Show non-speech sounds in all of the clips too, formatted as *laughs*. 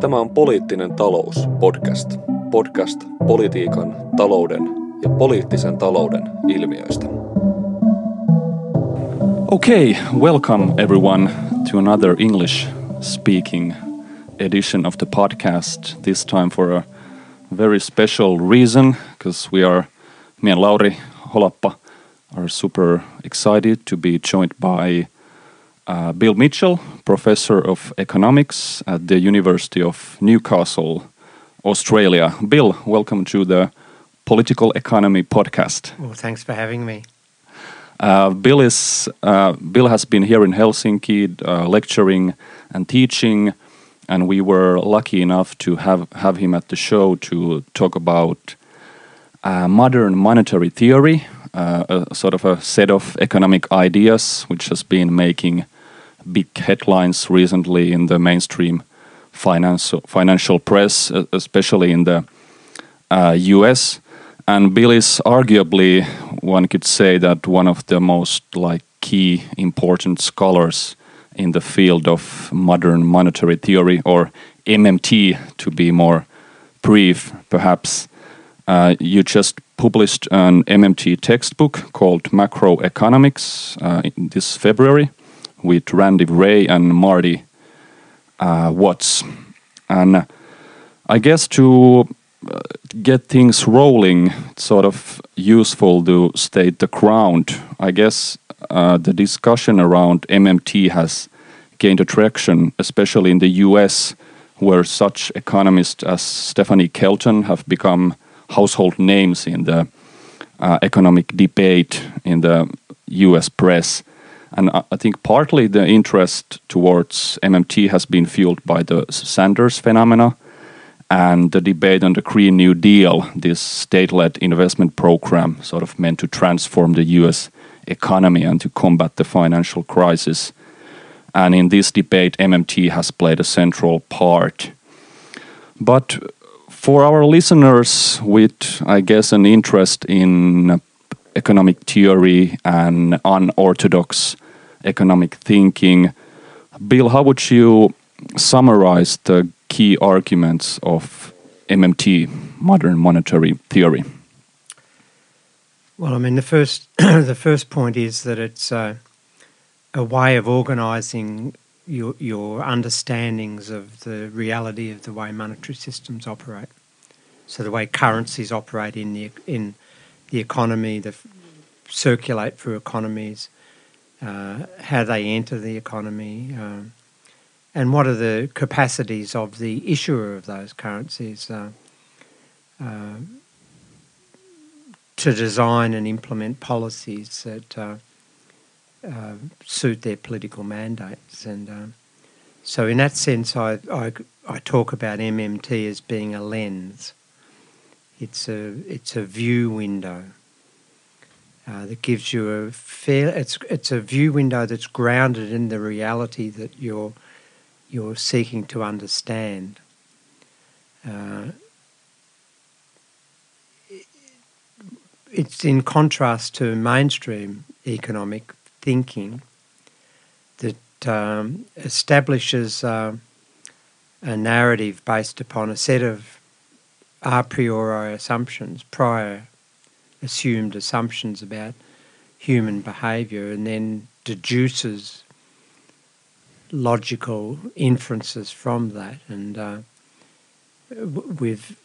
Tämä on Poliittinen talous podcast. Podcast politiikan, talouden ja poliittisen talouden ilmiöistä. Okay, welcome everyone to another English speaking edition of the podcast. This time for a very special reason because we are, me and Lauri Holappa are super excited to be joined by uh, Bill Mitchell, professor of economics at the University of Newcastle, Australia. Bill, welcome to the Political Economy podcast. Well, thanks for having me. Uh, Bill is uh, Bill has been here in Helsinki uh, lecturing and teaching, and we were lucky enough to have have him at the show to talk about uh, modern monetary theory, uh, a sort of a set of economic ideas which has been making big headlines recently in the mainstream financial financial press, especially in the uh, U.S. And Bill is arguably, one could say that one of the most like key important scholars in the field of modern monetary theory, or MMT, to be more brief, perhaps. Uh, you just published an MMT textbook called Macroeconomics uh, in this February with Randy Wray and Marty uh, Watts. And I guess to uh, get things rolling, it's sort of useful to state the ground. I guess uh, the discussion around MMT has gained attraction, especially in the US, where such economists as Stephanie Kelton have become household names in the uh, economic debate in the US press. And I think partly the interest towards MMT has been fueled by the Sanders phenomena and the debate on the Green New Deal, this state led investment program, sort of meant to transform the US economy and to combat the financial crisis. And in this debate, MMT has played a central part. But for our listeners with, I guess, an interest in economic theory and unorthodox economic thinking, Bill, how would you summarize the key arguments of MMT, modern monetary theory? Well, I mean, the first *clears throat* the first point is that it's uh, a way of organising your your understandings of the reality of the way monetary systems operate. So the way currencies operate in the in the economy, the circulate through economies, uh, how they enter the economy, um, and what are the capacities of the issuer of those currencies uh, uh, to design and implement policies that uh, uh, suit their political mandates. And um, so, in that sense, I, I, I talk about MMT as being a lens. It's a it's a view window uh, that gives you a fair. It's it's a view window that's grounded in the reality that you're you're seeking to understand. Uh, it's in contrast to mainstream economic thinking that um, establishes uh, a narrative based upon a set of a priori assumptions, prior assumed assumptions about human behaviour, and then deduces logical inferences from that, and uh, with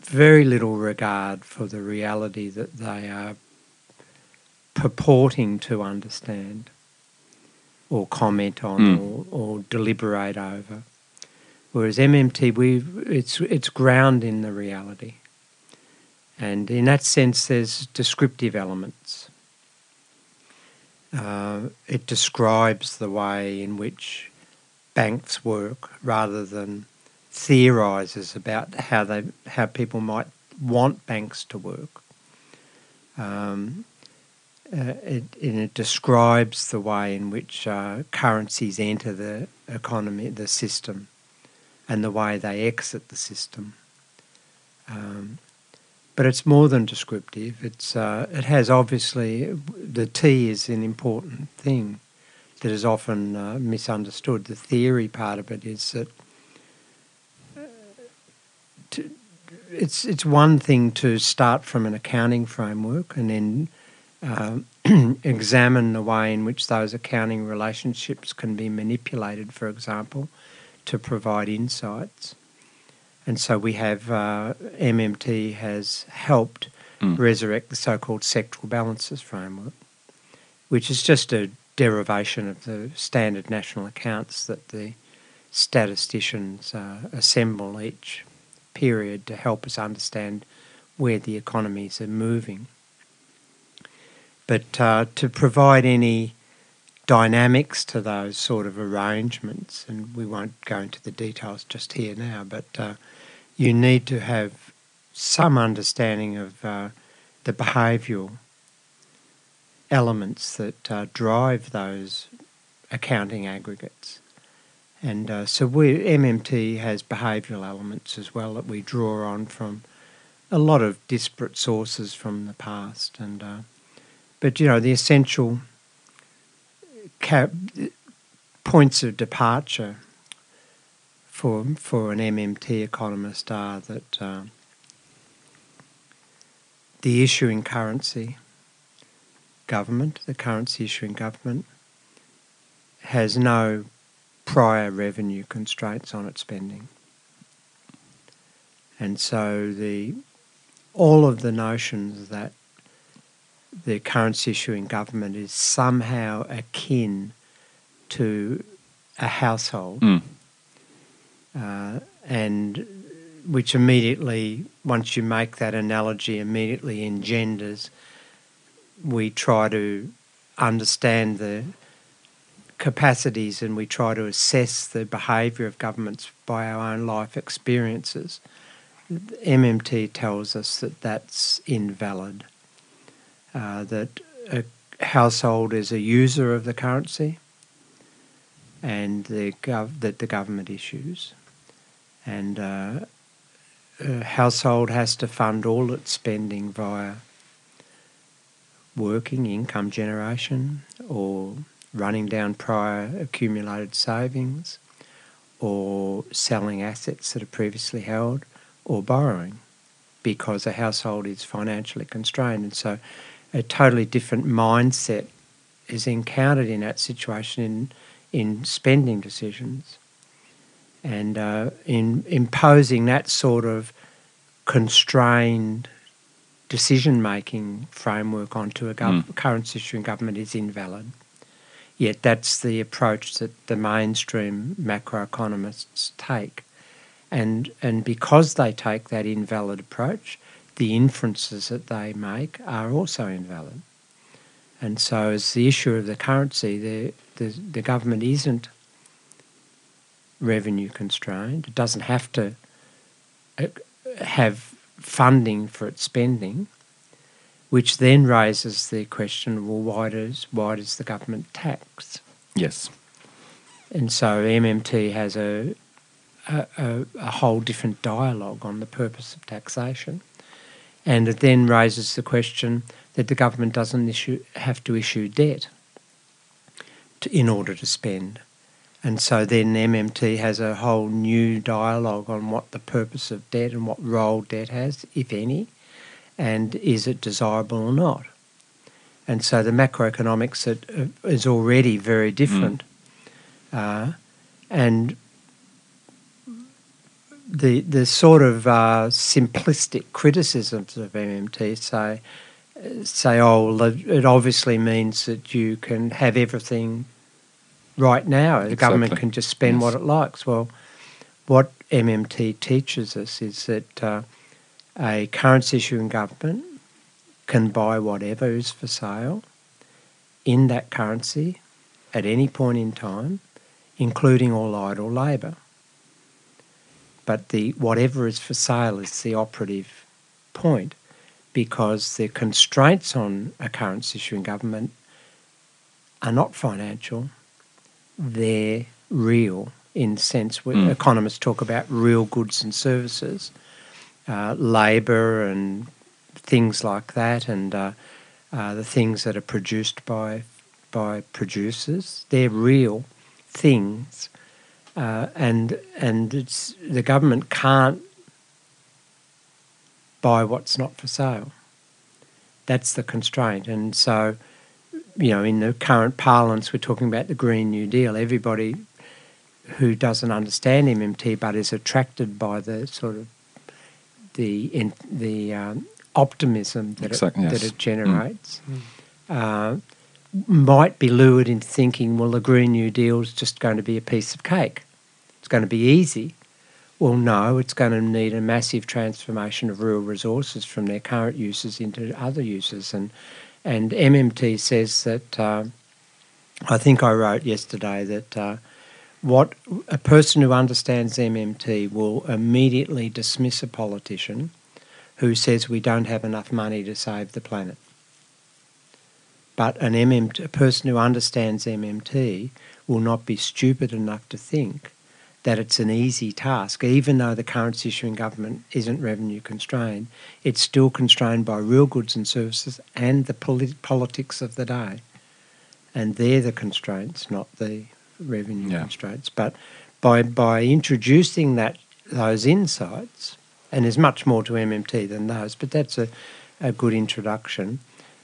very little regard for the reality that they are purporting to understand or comment on Mm. or, or deliberate over. Whereas MMT, we it's it's ground in the reality, and in that sense, there's descriptive elements. Uh, it describes the way in which banks work rather than theorizes about how they how people might want banks to work. Um, uh, it, and it describes the way in which uh, currencies enter the economy, the system, and the way they exit the system. Um, but it's more than descriptive. It's uh, it has obviously the T is an important thing that is often uh, misunderstood. The theory part of it is that it's it's one thing to start from an accounting framework and then uh, *clears throat* examine the way in which those accounting relationships can be manipulated, for example, to provide insights. And so we have uh, MMT has helped Mm. resurrect the so-called sectoral balances framework, which is just a derivation of the standard national accounts that the statisticians uh, assemble each period to help us understand where the economies are moving. But uh, to provide any dynamics to those sort of arrangements, and we won't go into the details just here now, but uh, you need to have some understanding of uh, the behavioural elements that uh, drive those accounting aggregates. And uh, so we, MMT has behavioural elements as well that we draw on from a lot of disparate sources from the past. And uh, but you know the essential points of departure for for an MMT economist are that uh, the issuing currency government, the currency issuing government, has no prior revenue constraints on its spending. And so the all of the notions that the currency issuing government is somehow akin to a household Mm. uh, and which immediately, once you make that analogy, immediately engenders. We try to understand the capacities and we try to assess the behaviour of governments by our own life experiences. MMT tells us that that's invalid. Uh, that a household is a user of the currency and the gov- that the government issues. And uh, a household has to fund all its spending via working income generation or running down prior accumulated savings or selling assets that are previously held or borrowing because a household is financially constrained. And so a totally different mindset is encountered in that situation in, in spending decisions. And uh, in imposing that sort of constrained decision making framework onto a gov- Mm. currency issuing government is invalid. Yet that's the approach that the mainstream macroeconomists take. And, and because they take that invalid approach, the inferences that they make are also invalid. And so, as the issue of the currency, the, the, the government isn't revenue constrained. It doesn't have to uh, have funding for its spending, which then raises the question: Well, why does why does the government tax? Yes. And so MMT has a a, a, a whole different dialogue on the purpose of taxation, and it then raises the question that the government doesn't issue have to issue debt to, in order to spend. And so then MMT has a whole new dialogue on what the purpose of debt and what role debt has, if any, and is it desirable or not. And so the macroeconomics uh, is already very different. Uh, and the the sort of uh, simplistic criticisms of MMT say say oh well, it obviously means that you can have everything right now the government can just spend Yes. what it likes well what MMT teaches us is that uh, a currency issuing government can buy whatever is for sale in that currency at any point in time, including all idle labour. But the whatever is for sale is the operative point because the constraints on a currency issuing government are not financial, they're real in sense Mm. economists talk about real goods and services, uh, labour and things like that, and uh, uh, the things that are produced by by producers. They're real things, uh, and and it's the government can't buy what's not for sale. That's the constraint. And so, you know, in the current parlance, we're talking about the Green New Deal. Everybody who doesn't understand MMT but is attracted by the sort of the in, the um, optimism that Exactly, it, yes. that it generates uh, might be lured into thinking, well, the Green New Deal is just going to be a piece of cake. It's going to be easy. Well, no, it's going to need a massive transformation of rural resources from their current uses into other uses. And, and MMT says that, uh, I think I wrote yesterday that uh, what a person who understands MMT will immediately dismiss a politician who says we don't have enough money to save the planet. But an MMT, a person who understands MMT will not be stupid enough to think that it's an easy task, even though the currency issuing government isn't revenue constrained, it's still constrained by real goods and services and the polit- politics of the day. And they're the constraints, not the revenue Yeah. constraints. But by, by introducing that those insights, and there's much more to MMT than those, but that's a, a good introduction.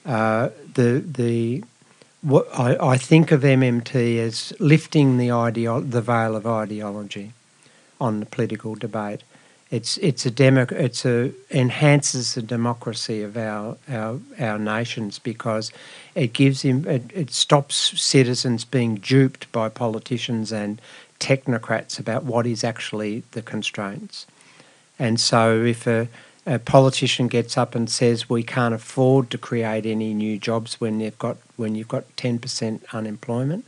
Uh, the the what I, I think of MMT as lifting the ideo- the veil of ideology on the political debate. It's it's a demo, it's a enhances the democracy of our our, our nations because it gives him it, it stops citizens being duped by politicians and technocrats about what is actually the constraints. And so if a, a politician gets up and says we can't afford to create any new jobs when they've got when you've got 10% unemployment,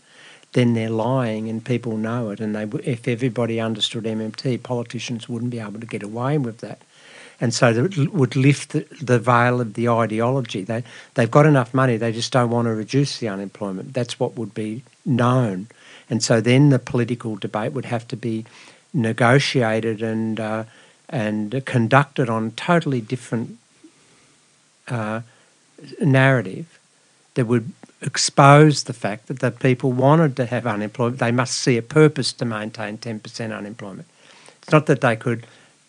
then they're lying and people know it. And they, if everybody understood MMT, politicians wouldn't be able to get away with that. And so that would lift the, the veil of the ideology. They, they've got enough money, they just don't want to reduce the unemployment. That's what would be known. And so then the political debate would have to be negotiated and, uh, and conducted on totally different uh, narrative that would expose the fact that the people wanted to have unemployment. They must see a purpose to maintain 10% unemployment. It's not that they could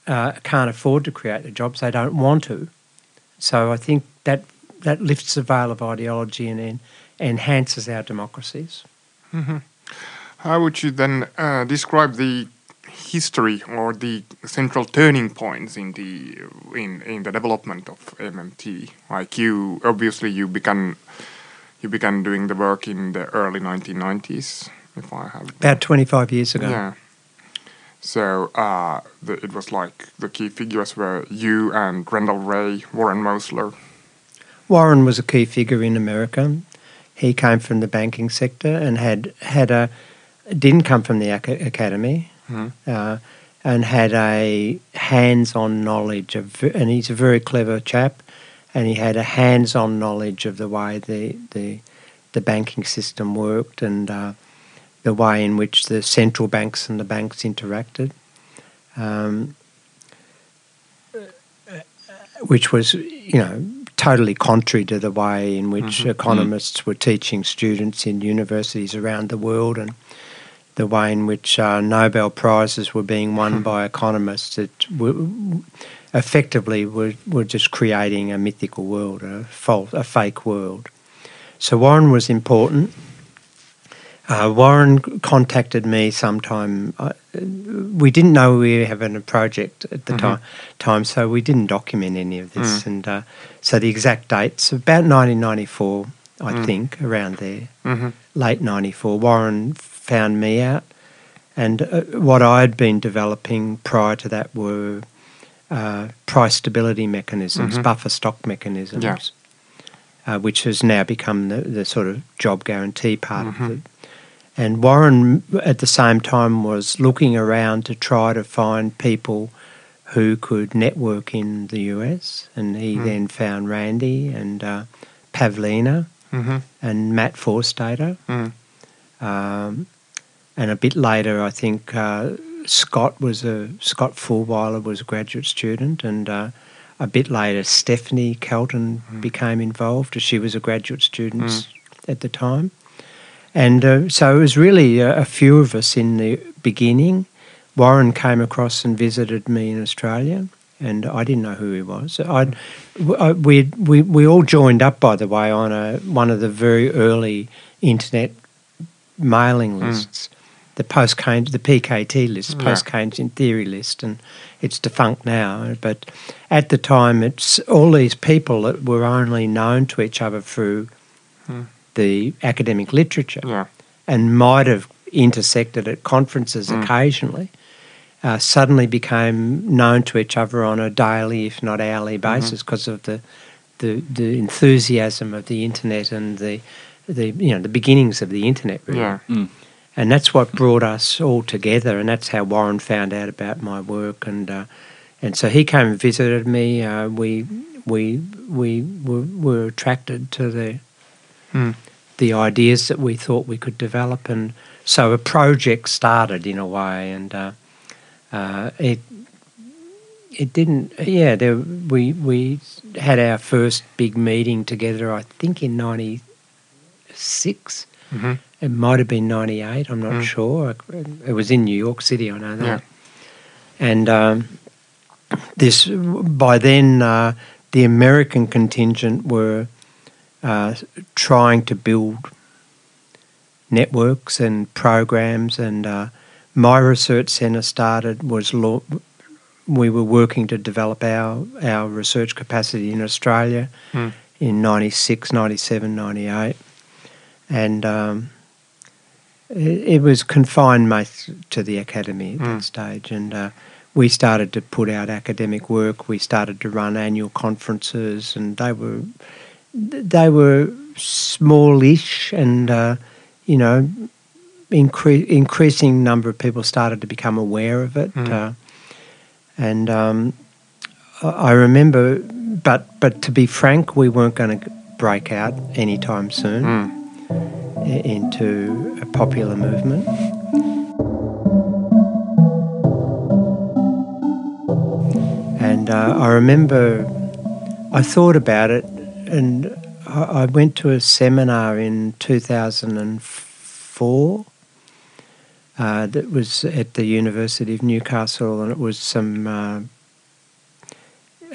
uh, can't afford to create the jobs; they don't want to. So I think that that lifts the veil of ideology and en- enhances our democracies. How would you then uh, describe the history or the central turning points in the in in the development of MMT? Like you, obviously, you began you began doing the work in the early 1990s, if I have About 25 years ago. yeah. So uh, the, it was like the key figures were you and Randall Wray, Warren Mosler. Warren was a key figure in America. He came from the banking sector and had had a didn't come from the ac- academy, Mhm. uh, and had a hands-on knowledge of. And he's a very clever chap, and he had a hands-on knowledge of the way the the, the banking system worked and uh, the way in which the central banks and the banks interacted. Um, which was, you know, totally contrary to the way in which economists were teaching students in universities around the world and the way in which uh, Nobel Prizes were being won by economists that effectively were, were just creating a mythical world, a, false, a fake world. So Warren was important. Uh, Warren contacted me sometime. Uh, we didn't know we were having a project at the time, time, so we didn't document any of this. And uh, so the exact dates, about 1994, I think, around there, Mm-hmm. late 94, Warren found me out. And uh, what I'd been developing prior to that were uh, price stability mechanisms, Mhm. buffer stock mechanisms, Yeah. uh, which has now become the, the sort of job guarantee part Mhm. of it. And Warren, at the same time, was looking around to try to find people who could network in the US. And he Mm. then found Randy and uh, Pavlina Mm-hmm. and Matt Forstater. Mm. Um, and a bit later, I think uh, Scott was a Scott Fullwiler was a graduate student, and uh, a bit later, Stephanie Kelton became involved. as She was a graduate student s- at the time, and uh, so it was really a, a few of us in the beginning. Warren came across and visited me in Australia, and I didn't know who he was. I'd, I, we we we all joined up, by the way, on a one of the very early internet mailing lists, the post the PKT list, Yeah. post Keynesian theory list, and it's defunct now. But at the time, it's all these people that were only known to each other through the academic literature Yeah. and might have intersected at conferences Mm. occasionally, uh, suddenly became known to each other on a daily, if not hourly Mm-hmm. basis, because of the, the the enthusiasm of the internet and the the you know the beginnings of the internet. Really. Yeah. And that's what brought us all together, and that's how Warren found out about my work, and uh, and so he came and visited me. Uh, we we we were, were attracted to the Hmm. the ideas that we thought we could develop, and so a project started in a way, and uh, uh, it it didn't. Yeah, there, we we had our first big meeting together. I think in '96. Mhm. It might have been '98. I'm not Mm. sure. It was in New York City. I know that. Yeah. And um, this by then, uh, the American contingent were uh, trying to build networks and programs, and uh, my research centre started was law. We were working to develop our, our research capacity in Australia Mm. in 96, 97, 98. And um, it, it was confined most to the academy at Mm. that stage. And uh, we started to put out academic work. We started to run annual conferences, and they were they were smallish, and uh, you know, incre- increasing number of people started to become aware of it. Mm. Uh, and um, I I remember, but but to be frank, we weren't going to break out anytime soon Mm. Into a popular movement. And uh, I remember I thought about it, and I, I went to a seminar in 2004 uh, that was at the University of Newcastle, and it was some uh,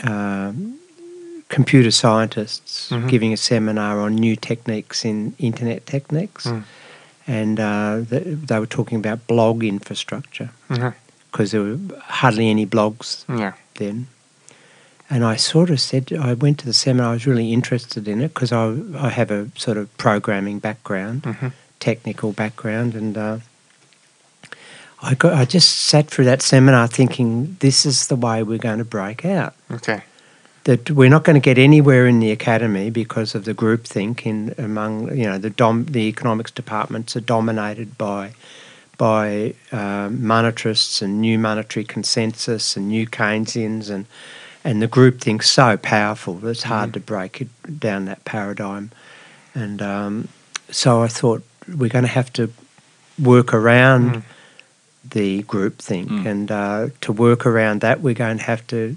uh, computer scientists Mhm. giving a seminar on new techniques in internet techniques, Mm. and uh, th- they were talking about blog infrastructure because there were hardly any blogs Yeah. then. And I sort of said, I went to the seminar, I was really interested in it because I, I have a sort of programming background, Mhm. technical background, and uh, I, got, I just sat through that seminar thinking, this is the way we're going to break out. Okay. That we're not going to get anywhere in the academy because of the groupthink in among you know the dom, the economics departments are dominated by by um, monetarists and new monetary consensus and new Keynesians and and the groupthink's so powerful that it's hard to break it down that paradigm. And um, so I thought we're going to have to work around Mm. the groupthink, Mm. and uh, to work around that, we're going to have to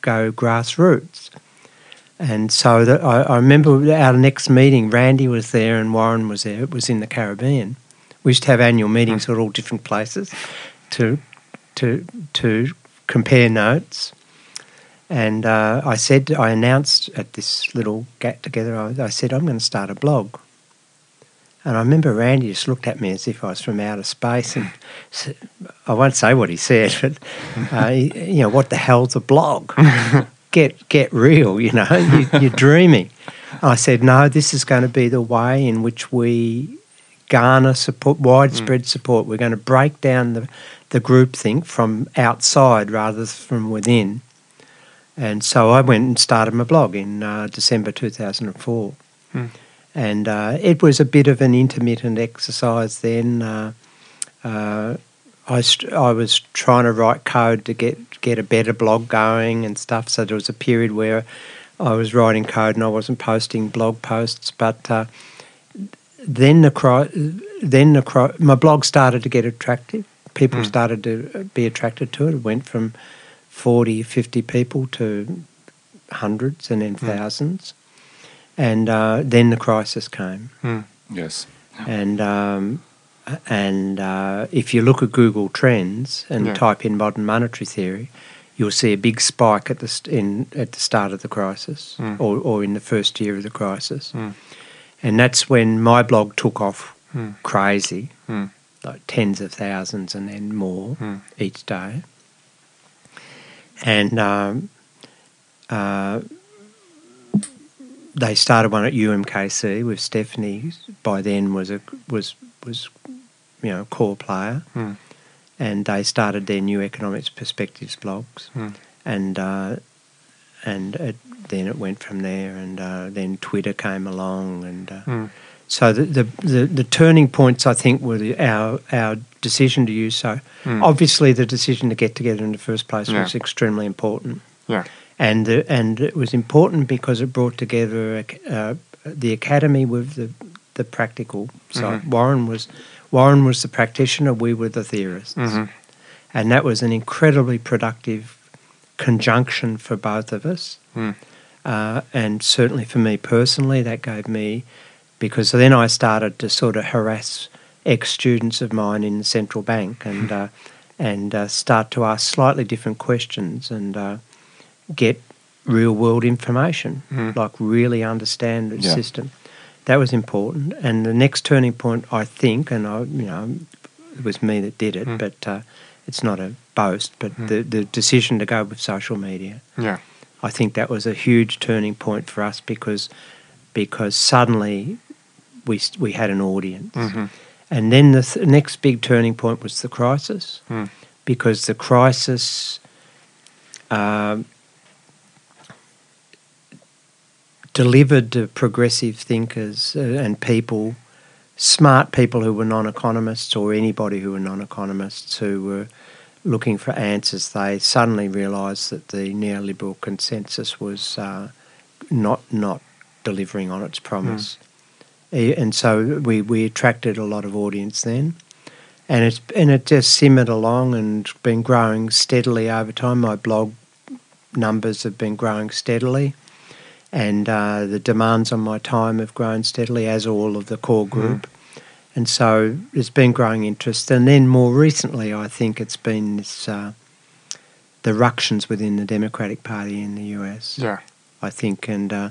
go grassroots. And so that I, I remember our next meeting, Randy was there and Warren was there. It was in the Caribbean. We used to have annual meetings at all different places to to to compare notes. And uh, I said, I announced at this little get together, I, I said, I'm going to start a blog. And I remember Randy just looked at me as if I was from outer space, and said, I won't say what he said, but uh, you know, what the hell's a blog? *laughs* get get real, you know, you, you're dreaming. I said, no, this is going to be the way in which we garner support, widespread support. We're going to break down the the groupthink from outside rather than from within. And so I went and started my blog in uh, December 2004. Hmm. And uh, it was a bit of an intermittent exercise then. Uh, uh, I, st- I was trying to write code to get, get a better blog going and stuff. So there was a period where I was writing code and I wasn't posting blog posts. But uh, then the cri- then the cri- my blog started to get attractive. People Mm. started to be attracted to it. It went from 40, 50 people to hundreds and then thousands. And uh, then the crisis came. Mm. Yes. And um, and uh, if you look at Google Trends and Yeah. type in modern monetary theory, you'll see a big spike at the st- in at the start of the crisis, Mm. or or in the first year of the crisis, Mm. and that's when my blog took off Mm. crazy, Mm. like tens of thousands and then more Mm. each day. And um, uh, they started one at UMKC with Stephanie. By then was a was was you know core player, Mm. and they started their new economics perspectives blogs, Mm. and uh, and it, then it went from there, and uh, then Twitter came along, and uh, Mm. so the, the the the turning points I think were the, our our decision to use so. Mm. Obviously, the decision to get together in the first place Yeah. was extremely important, Yeah. And the, and it was important because it brought together uh, the academy with the the practical side. Mhm. Warren was Warren was the practitioner, we were the theorists, Mhm. and that was an incredibly productive conjunction for both of us. Mm. Uh, and certainly for me personally, that gave me, because then I started to sort of harass ex students of mine in the central bank and *laughs* uh, and uh, start to ask slightly different questions and uh, get real world information, Mm. like really understand the Yeah. system. That was important. And the next turning point, I think, and I, you know, it was me that did it, Mm. but uh, it's not a boast, but Mm. the, the decision to go with social media. Yeah. I think that was a huge turning point for us because because suddenly we we had an audience, Mhm. and then the th- next big turning point was the crisis Mm. because the crisis um, delivered to progressive thinkers uh, and people, smart people who were non-economists or anybody who were non-economists who were looking for answers. They suddenly realised that the neoliberal consensus was uh, not not delivering on its promise, E- and so we we attracted a lot of audience then. And it's and it just simmered along and been growing steadily over time. My blog numbers have been growing steadily, and uh, the demands on my time have grown steadily, as all of the core group. And so there's been growing interest. And then more recently, I think it's been this, uh, the ructions within the Democratic Party in the US. Yeah. I think, and uh,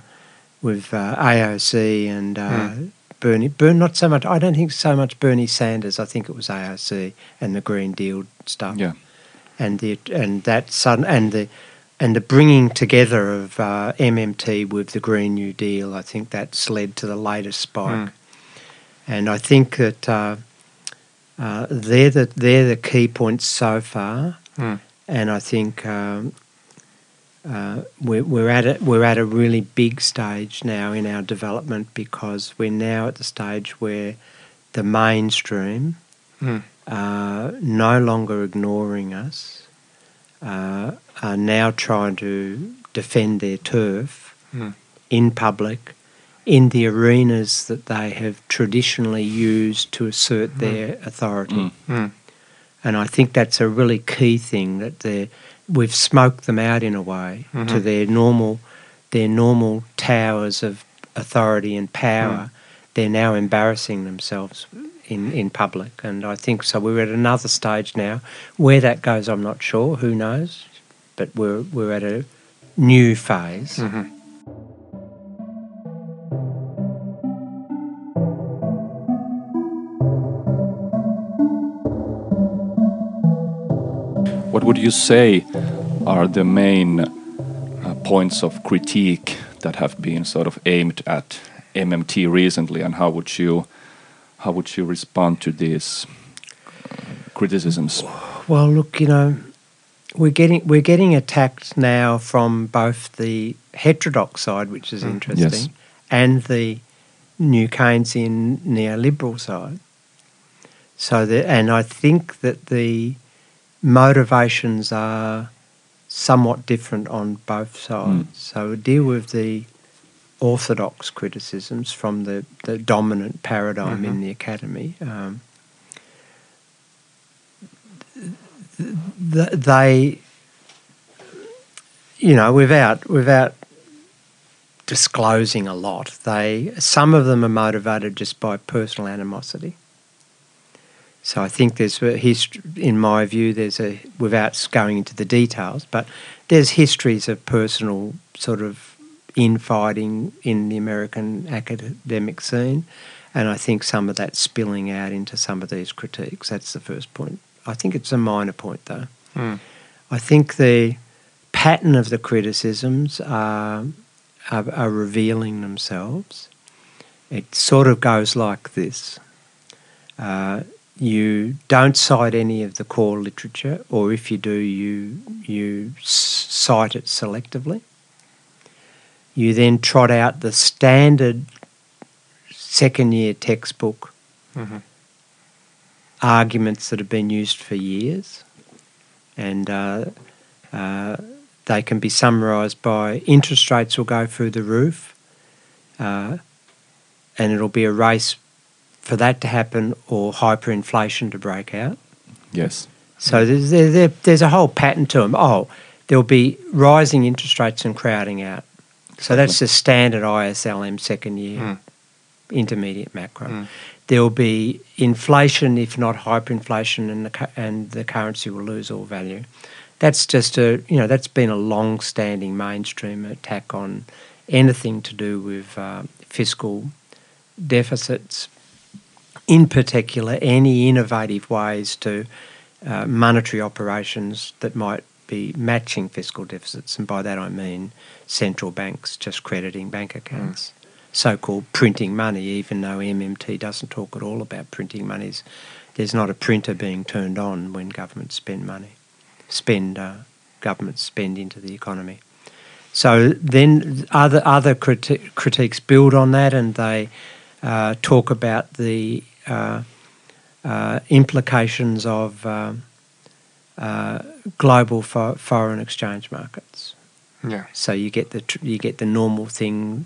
with uh, AOC and uh, Bernie, Bern, not so much. I don't think so much Bernie Sanders. I think it was AOC and the Green Deal stuff Yeah. and the and that sudden and the and the bringing together of uh, MMT with the Green New Deal, I think that's led to the latest spike. Mm. And I think that uh, uh, they're the they're the key points so far. Mm. And I think um, uh, we're, we're at a, we're at a really big stage now in our development because we're now at the stage where the mainstream Mm. uh, no longer ignoring us, uh, are now trying to defend their turf Mm. in public, in the arenas that they have traditionally used to assert their authority. Mm. Mm. And I think that's a really key thing that they we've smoked them out in a way to Mhm. their normal their normal towers of authority and power. They're now embarrassing themselves in, in public. And I think so we're at another stage now. Where that goes I'm not sure, who knows? But we're we're at a new phase. Mhm. What would you say are the main uh, points of critique that have been sort of aimed at MMT recently, and how would you how would you respond to these criticisms? Well, look, you know, we're getting we're getting attacked now from both the heterodox side, which is Mm. interesting, and the new Keynesian neoliberal side. So that, and I think that the motivations are somewhat different on both sides. So we deal with the orthodox criticisms from the, the dominant paradigm in Mhm. the academy. Um, th- they, you know, without without disclosing a lot, they some of them are motivated just by personal animosity. So I think there's history, in my view, there's a, without going into the details, but there's histories of personal sort of infighting in the American academic scene. And I think some of that spilling out into some of these critiques. That's the first point. I think it's a minor point, though. Mm. I think the pattern of the criticisms are, are, are revealing themselves. It sort of goes like this. Uh, you don't cite any of the core literature, or if you do, you you cite it selectively. You then trot out the standard second year textbook Mhm. arguments that have been used for years, and uh, uh, they can be summarised by interest rates will go through the roof, uh, and it'll be a race for that to happen or hyperinflation to break out. Yes. So there's, there, there, there's a whole pattern to them. Oh, there'll be rising interest rates and crowding out. So that's the standard ISLM second year Mm. intermediate macro. Mm. There'll be inflation, if not hyperinflation, and the and the currency will lose all value. That's just a you know that's been a long-standing mainstream attack on anything to do with uh, fiscal deficits. In particular, any innovative ways to uh, monetary operations that might be matching fiscal deficits, and by that I mean central banks just crediting bank accounts, so-called printing money. Even though MMT doesn't talk at all about printing monies, there's not a printer being turned on when governments spend money, spend uh, governments spend into the economy. So then other other criti- critiques build on that, and they uh, talk about the uh, uh, implications of um, uh, global fo- foreign exchange markets. Yeah. So you get the tr- you get the normal thing,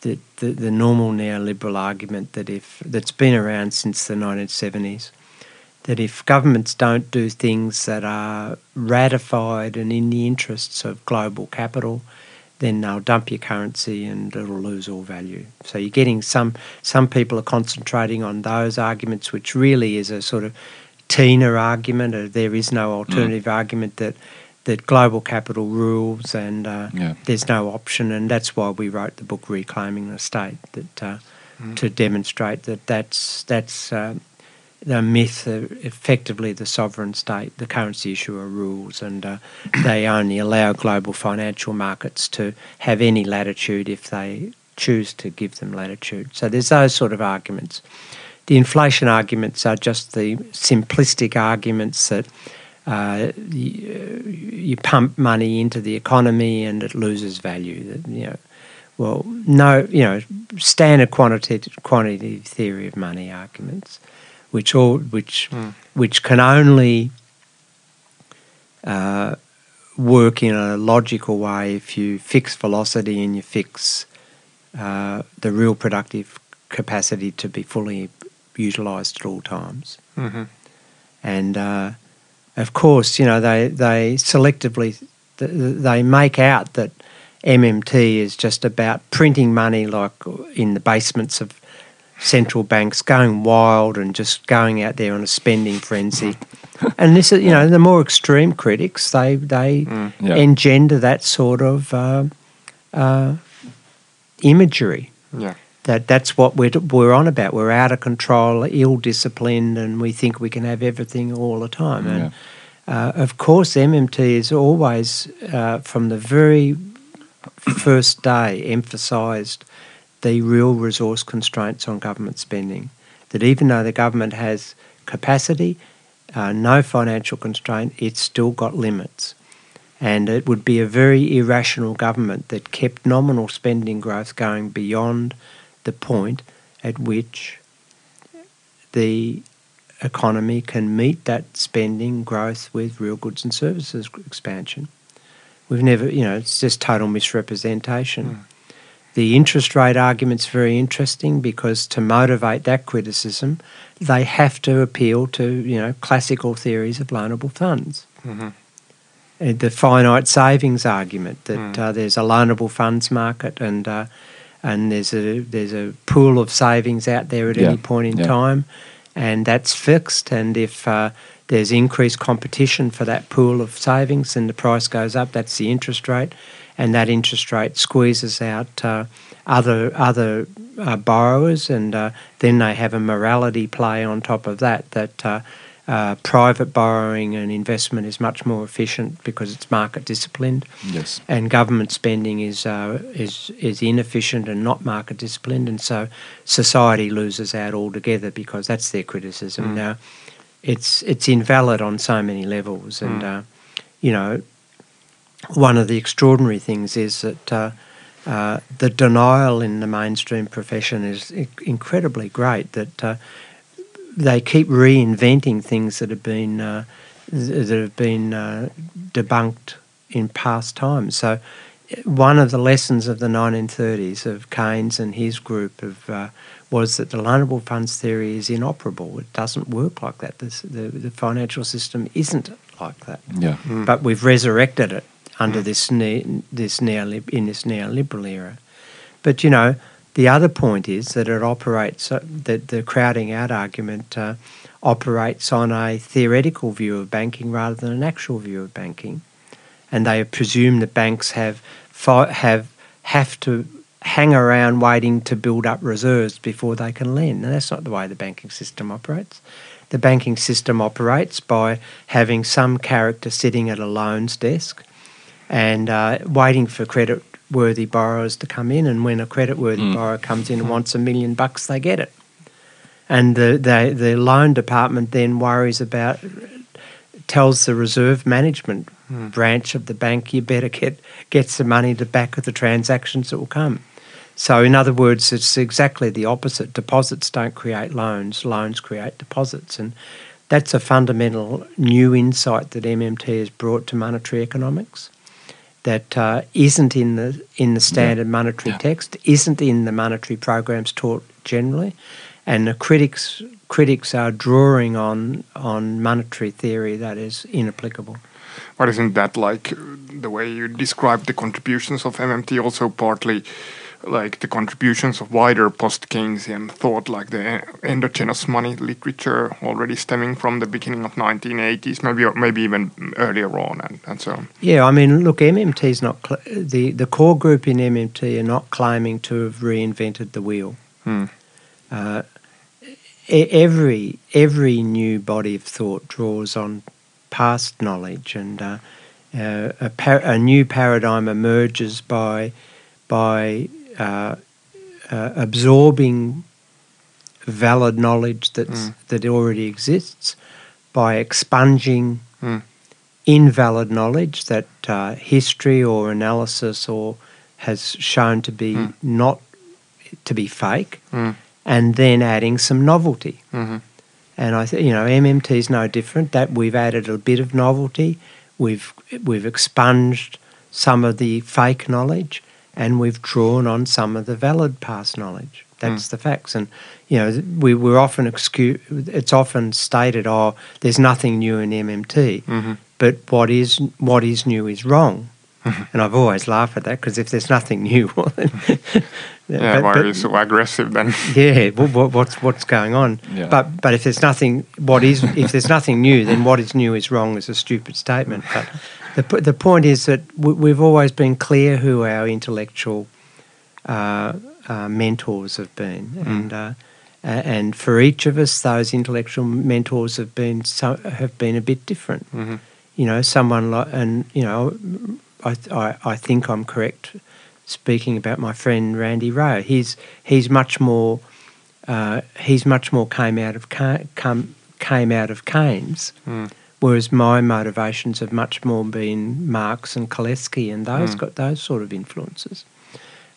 the, the the normal neoliberal argument that if that's been around since the 1970s, that if governments don't do things that are ratified and in the interests of global capital, then they'll dump your currency and it'll lose all value. So you're getting some some people are concentrating on those arguments, which really is a sort of Tina argument, or there is no alternative argument that that global capital rules and uh, Yeah. there's no option, and that's why we wrote the book Reclaiming the State, that uh, to demonstrate that that's that's uh, the myth effectively the sovereign state, the currency issuer rules, and uh, *coughs* they only allow global financial markets to have any latitude if they choose to give them latitude. So there's those sort of arguments. The inflation arguments are just the simplistic arguments that uh, you, you pump money into the economy and it loses value. That, you know, well, no, you know, standard quantitative quantitative theory of money arguments, which all which Mm. which can only uh, work in a logical way if you fix velocity and you fix uh, the real productive capacity to be fully utilised at all times. hmm And uh, of course, you know they they selectively they make out that MMT is just about printing money like in the basements of central banks, going wild and just going out there on a spending frenzy. *laughs* and this is, you know, the more extreme critics they they Yeah. engender that sort of uh, uh, imagery Yeah. That that's what we're, we're on about. We're out of control, ill disciplined, and we think we can have everything all the time. And uh, of course, MMT is always, uh, from the very first day, emphasised the real resource constraints on government spending. That even though the government has capacity, uh, no financial constraint, it's still got limits. And it would be a very irrational government that kept nominal spending growth going beyond the point at which the economy can meet that spending growth with real goods and services expansion. We've never, you know, it's just total misrepresentation. The interest rate argument's very interesting because to motivate that criticism, they have to appeal to, you know, classical theories of loanable funds. hmm Uh, the finite savings argument that Mm. uh, there's a loanable funds market and uh, and there's a there's a pool of savings out there at Yeah, any point in yeah. time, and that's fixed. And if uh, there's increased competition for that pool of savings, and the price goes up. That's the interest rate, and that interest rate squeezes out uh, other other uh, borrowers, and uh, then they have a morality play on top of that. That uh, private borrowing and investment is much more efficient because it's market disciplined, Yes. and government spending is uh, is is inefficient and not market disciplined, and so society loses out altogether because that's their criticism. Now, it's it's invalid on so many levels, and uh, you know, one of the extraordinary things is that. Uh, uh, the denial in the mainstream profession is i- incredibly great. That uh, they keep reinventing things that have been uh, that have been uh, debunked in past times. So, one of the lessons of the 1930s of Keynes and his group of uh, was that the loanable funds theory is inoperable. It doesn't work like that. This, the, the financial system isn't like that. Yeah. But we've resurrected it under this ne- this neolib- in this neoliberal era. But you know, the other point is that it operates uh, that the crowding out argument uh, operates on a theoretical view of banking rather than an actual view of banking, and they presume that banks have have have to hang around waiting to build up reserves before they can lend. And that's not the way the banking system operates. The banking system operates by having some character sitting at a loans desk and uh, waiting for credit worthy borrowers to come in. And when a credit worthy hmm. borrower comes in and hmm. wants a million bucks, they get it. And the, the, the loan department then worries about, tells the reserve management hmm. branch of the bank, you better get, get some money to back of the transactions that will come. So, in other words, it's exactly the opposite. Deposits don't create loans, loans create deposits. And that's a fundamental new insight that MMT has brought to monetary economics that uh, isn't in the in the standard monetary Yeah. text, isn't in the monetary programs taught generally, and the critics critics are drawing on on monetary theory that is inapplicable. But isn't that like the way you describe the contributions of MMT also partly like the contributions of wider post-Keynesian thought, like the endogenous money literature already stemming from the beginning of 1980s, maybe or maybe even earlier on, and, and so on. Yeah, I mean, look, MMT is not the the core group in MMT are not claiming to have reinvented the wheel. Hmm. Uh, every every new body of thought draws on past knowledge, and uh, uh, a, par- a new paradigm emerges by by uh, uh, absorbing valid knowledge that's, that already exists, by expunging Mm. invalid knowledge that uh, history or analysis or has shown to be not to be fake, Mm. and then adding some novelty. Mhm. And I think you know MMT is no different. That we've added a bit of novelty, we've we've expunged some of the fake knowledge, and we've drawn on some of the valid past knowledge. That's the facts. And you know we we're often excuse. It's often stated, oh, there's nothing new in MMT, Mhm. but what is what is new is wrong. and I've always laughed at that because if there's nothing new, *laughs* well, then, Yeah, but- why but- are you so aggressive then? *laughs* yeah, what, what, what's what's going on? Yeah. But but if there's nothing, what is if there's nothing new, then what is new is wrong is a stupid statement. But the p- the point is that we, we've always been clear who our intellectual uh, uh, mentors have been, and uh, and for each of us, those intellectual mentors have been so, have been a bit different. Mhm. You know, someone like, and you know, I, I I think I'm correct speaking about my friend Randy Wray. He's he's much more uh, he's much more came out of come, came out of Keynes, Mm. Whereas my motivations have much more been Marx and Kalecki and those Mm. got those sort of influences.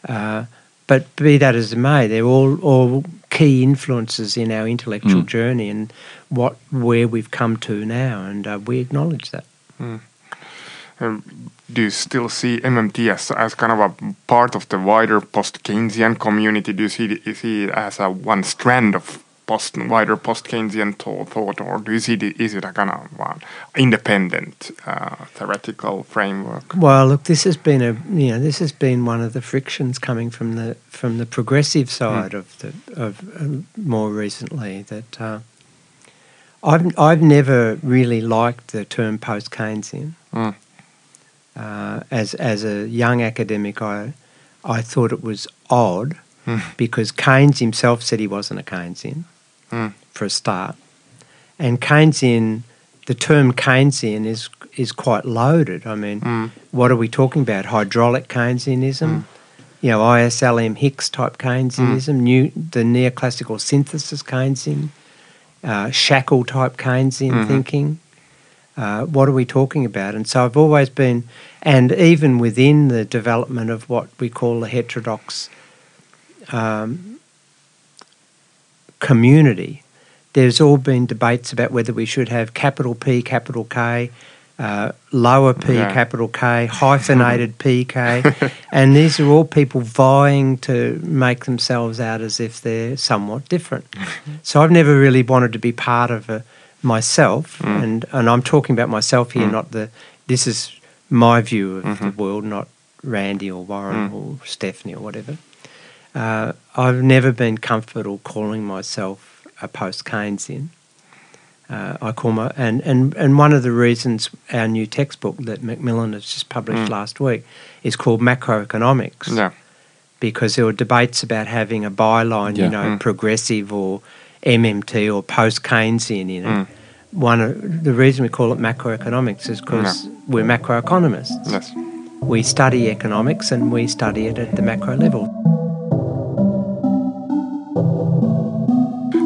Uh, but be that as it may, they're all all key influences in our intellectual Mm. journey and what where we've come to now, and uh, we acknowledge that. Um, do you still see MMT as, as kind of a part of the wider post-Keynesian community? Do you see you see it as a one strand of post wider post-Keynesian thought, thought, or do you see it, is it a kind of one independent uh, theoretical framework? Well, look, this has been a you know this has been one of the frictions coming from the from the progressive side of the of uh, more recently that uh, I've I've never really liked the term post Keynesian. Mm. Uh, as as a young academic, I I thought it was odd Mm. because Keynes himself said he wasn't a Keynesian Mm. for a start, and Keynesian, the term Keynesian is is quite loaded. I mean, Mm. what are we talking about? Hydraulic Keynesianism, you know, ISLM Hicks type Keynesianism, new the neoclassical synthesis Keynesian, uh, Shackle type Keynesian Mhm. thinking. Uh, what are we talking about? And so I've always been, and even within the development of what we call the heterodox um, community, there's all been debates about whether we should have capital P, capital K, uh, lower P, Yeah. capital K, hyphenated PK, *laughs* and these are all people vying to make themselves out as if they're somewhat different. so I've never really wanted to be part of a, myself, Mm. and and I'm talking about myself here, not the. This is my view of the Mhm. world, not Randy or Warren Mm. or Stephanie or whatever. Uh, I've never been comfortable calling myself a post Keynesian. Uh, I call my and, and and one of the reasons our new textbook that Macmillan has just published Mm. last week is called macroeconomics Yeah. because there were debates about having a byline, Yeah. you know, Mm. progressive or MMT or post Keynesian in it. Mm. One of, the reason we call it macroeconomics is because we're macroeconomists. Yes. We study economics and we study it at the macro level.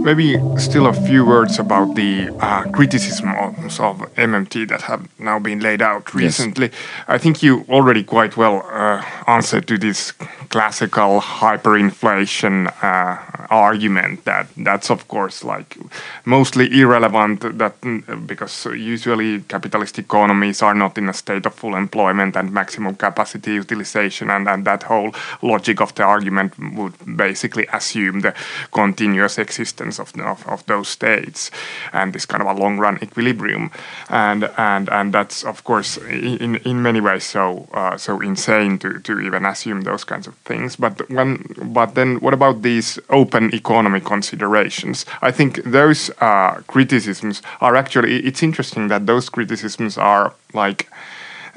Maybe still a few words about the uh, criticisms of MMT that have now been laid out Yes. recently. I think you already quite well uh, answered to this classical hyperinflation uh, argument that that's of course like mostly irrelevant that mm, because usually capitalist economies are not in a state of full employment and maximum capacity utilization and, and that whole logic of the argument would basically assume the continuous existence of, of, of those states and this kind of a long run equilibrium. And and and that's of course in in many ways so uh, so insane to, to even assume those kinds of things. But when but then what about these open economy considerations i think those uh, criticisms are actually it's interesting that those criticisms are like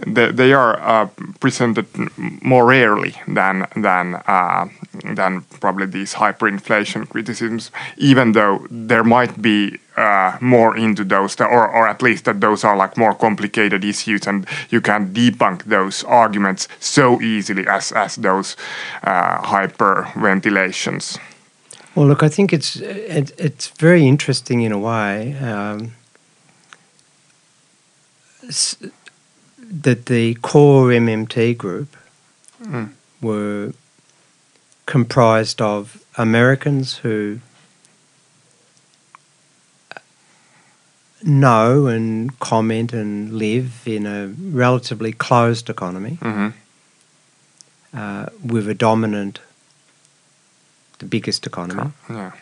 they, they are uh, presented more rarely than than uh, than probably these hyperinflation criticisms, even though there might be uh, more into those, or or at least that those are like more complicated issues, and you can debunk those arguments so easily as as those uh, hyperventilations. Well, look, I think it's it, it's very interesting in a way um, that the core MMT group Mm. were comprised of Americans who know and comment and live in a relatively closed economy hmm uh, with a dominant, the biggest economy. Yeah.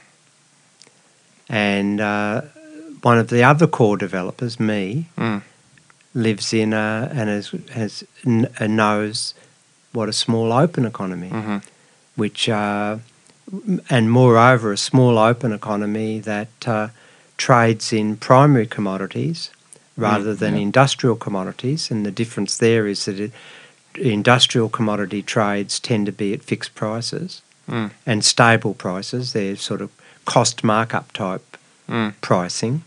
and uh, one of the other core developers, me, Mm. lives in a, and has, has uh, knows what a small open economy, hmm which uh, and moreover a small open economy that uh, trades in primary commodities rather than yeah. industrial commodities, and the difference there is that it, industrial commodity trades tend to be at fixed prices Mm. and stable prices. They're sort of cost markup type Mm. pricing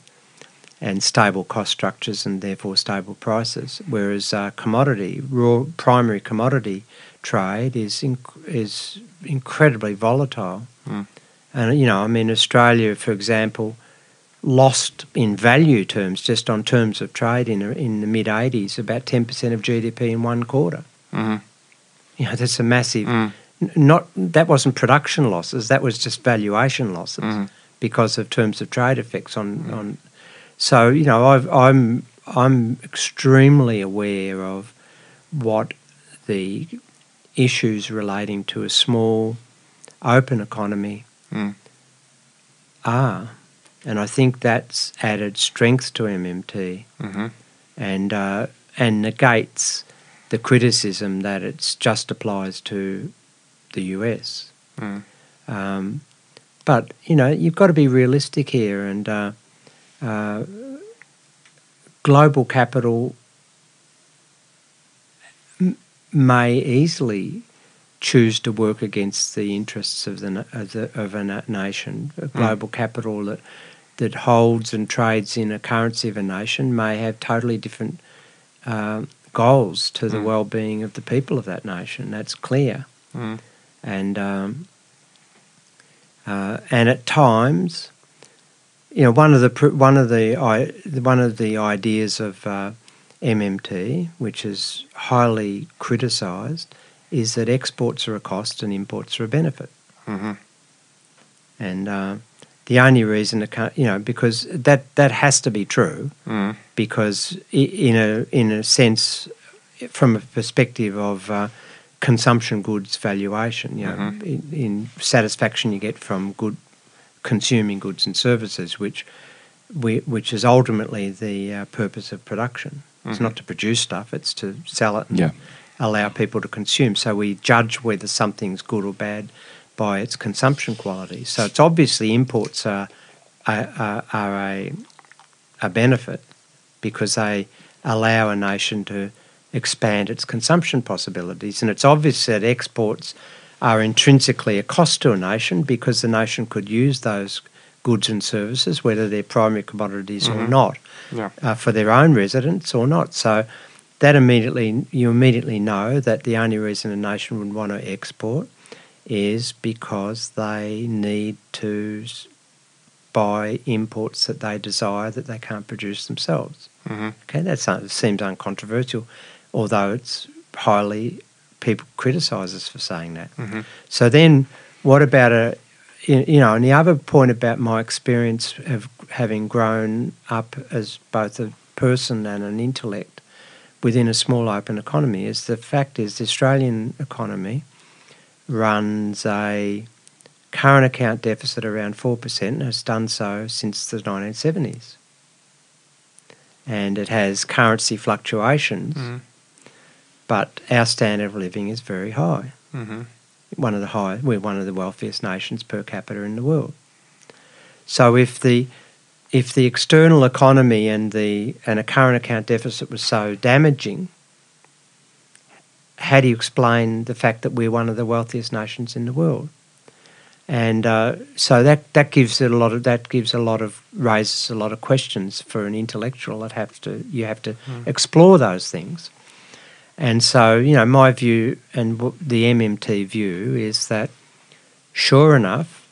and stable cost structures and therefore stable prices. Whereas uh, commodity, raw primary commodity trade is inc- is incredibly volatile. Mm. And you know, I mean, Australia, for example, lost in value terms, just on terms of trade in in the mid '80s, about ten percent of GDP in one quarter. hmm You know, that's a massive. Mm. Not that wasn't production losses; that was just valuation losses Mhm. because of terms of trade effects on on. So you know, I've, I'm I'm extremely aware of what the issues relating to a small, open economy Mm. are, and I think that's added strength to MMT hmm and uh, and negates the criticism that it just applies to the US. Mm. Um, but you know, you've got to be realistic here, and uh, uh, global capital m- may easily choose to work against the interests of the of, the, of a na- nation. A global capital that that holds and trades in a currency of a nation may have totally different um goals to the Mm. well-being of the people of that nation. That's clear, Mm. And um, uh, and at times, you know, one of the one of the one of the ideas of uh, MMT, which is highly criticised, is that exports are a cost and imports are a benefit. Mhm. And uh, the only reason, it can't, you know, because that that has to be true, Mm. because in a in a sense, from a perspective of uh, consumption goods valuation, you know, Mhm. in, in satisfaction you get from good consuming goods and services, which we, which is ultimately the uh, purpose of production. It's Mhm. not to produce stuff; it's to sell it and Yeah. allow people to consume. So we judge whether something's good or bad by its consumption quality. So it's obviously imports are are, are, are a a benefit because they allow a nation to expand its consumption possibilities, and it's obvious that exports are intrinsically a cost to a nation because the nation could use those goods and services, whether they're primary commodities or Mhm. not, Yeah. uh, for their own residents or not. So that immediately you immediately know that the only reason a nation would want to export is because they need to buy imports that they desire that they can't produce themselves. Mhm. Okay, that seems uncontroversial, although it's highly people criticise us for saying that. Mhm. So then, what about a you you know, and the other point about my experience of having grown up as both a person and an intellect within a small open economy is the fact is the Australian economy runs a current account deficit around 4% and has done so since the 1970s. And it has currency fluctuations, Mm. But our standard of living is very high Mhm. one of the high, we're one of the wealthiest nations per capita in the world. So if the if the external economy and the and a current account deficit was so damaging, how do you explain the fact that we're one of the wealthiest nations in the world? And uh, so that that gives it a lot of that gives a lot of raises a lot of questions for an intellectual that have to you have to explore those things. And so, you know, my view and the MMT view is that, sure enough,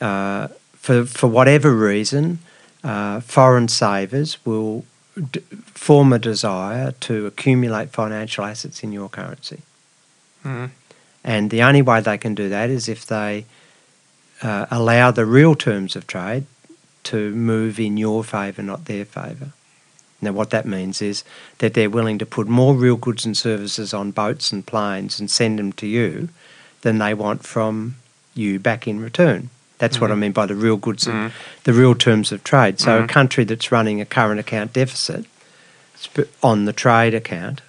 uh, for for whatever reason, uh, foreign savers will d- form a desire to accumulate financial assets in your currency, Mhm. and the only way they can do that is if they uh, allow the real terms of trade to move in your favour, not their favour. Now, what that means is that they're willing to put more real goods and services on boats and planes and send them to you than they want from you back in return. That's what I mean by the real goods and Mhm. the real terms of trade. So, a Mhm. country that's running a current account deficit on the trade account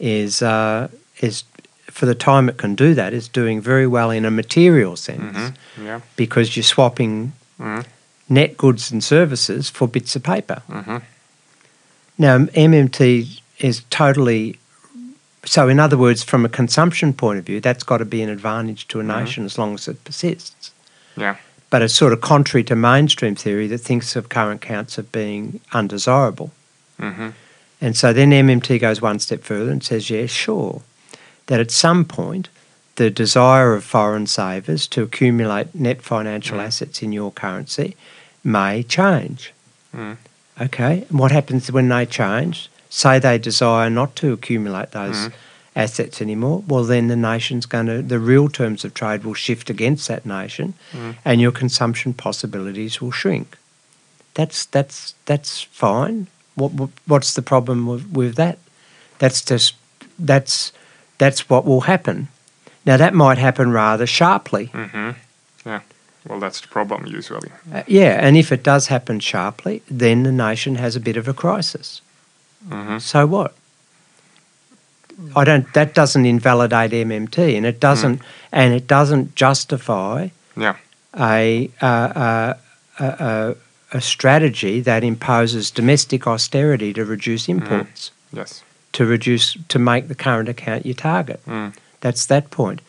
is uh, is for the time it can do that is doing very well in a material sense Mhm. Yeah. because you're swapping Mhm. net goods and services for bits of paper. Now, MMT is totally so. In other words, from a consumption point of view, that's got to be an advantage to a Mhm. nation as long as it persists. Yeah. But it's sort of contrary to mainstream theory that thinks of current accounts as being undesirable. Mhm. And so then MMT goes one step further and says, yeah, sure, that at some point the desire of foreign savers to accumulate net financial Mm. assets in your currency may change. Mm. Okay, and what happens when they change? Say they desire not to accumulate those Mm. assets anymore. Well, then the nation's going to, the real terms of trade will shift against that nation, Mm. and your consumption possibilities will shrink. That's that's that's fine. What, what what's the problem with, with that? That's just that's that's what will happen. Now that might happen rather sharply. Mhm. Yeah. Well, that's the problem usually. Uh, yeah, and if it does happen sharply, then the nation has a bit of a crisis. Mhm. So what? I don't. That doesn't invalidate MMT, and it doesn't, and it doesn't justify Yeah. a uh, uh, a, a, a strategy that imposes domestic austerity to reduce imports, Yes. to reduce to make the current account your target. Mm. That's that point.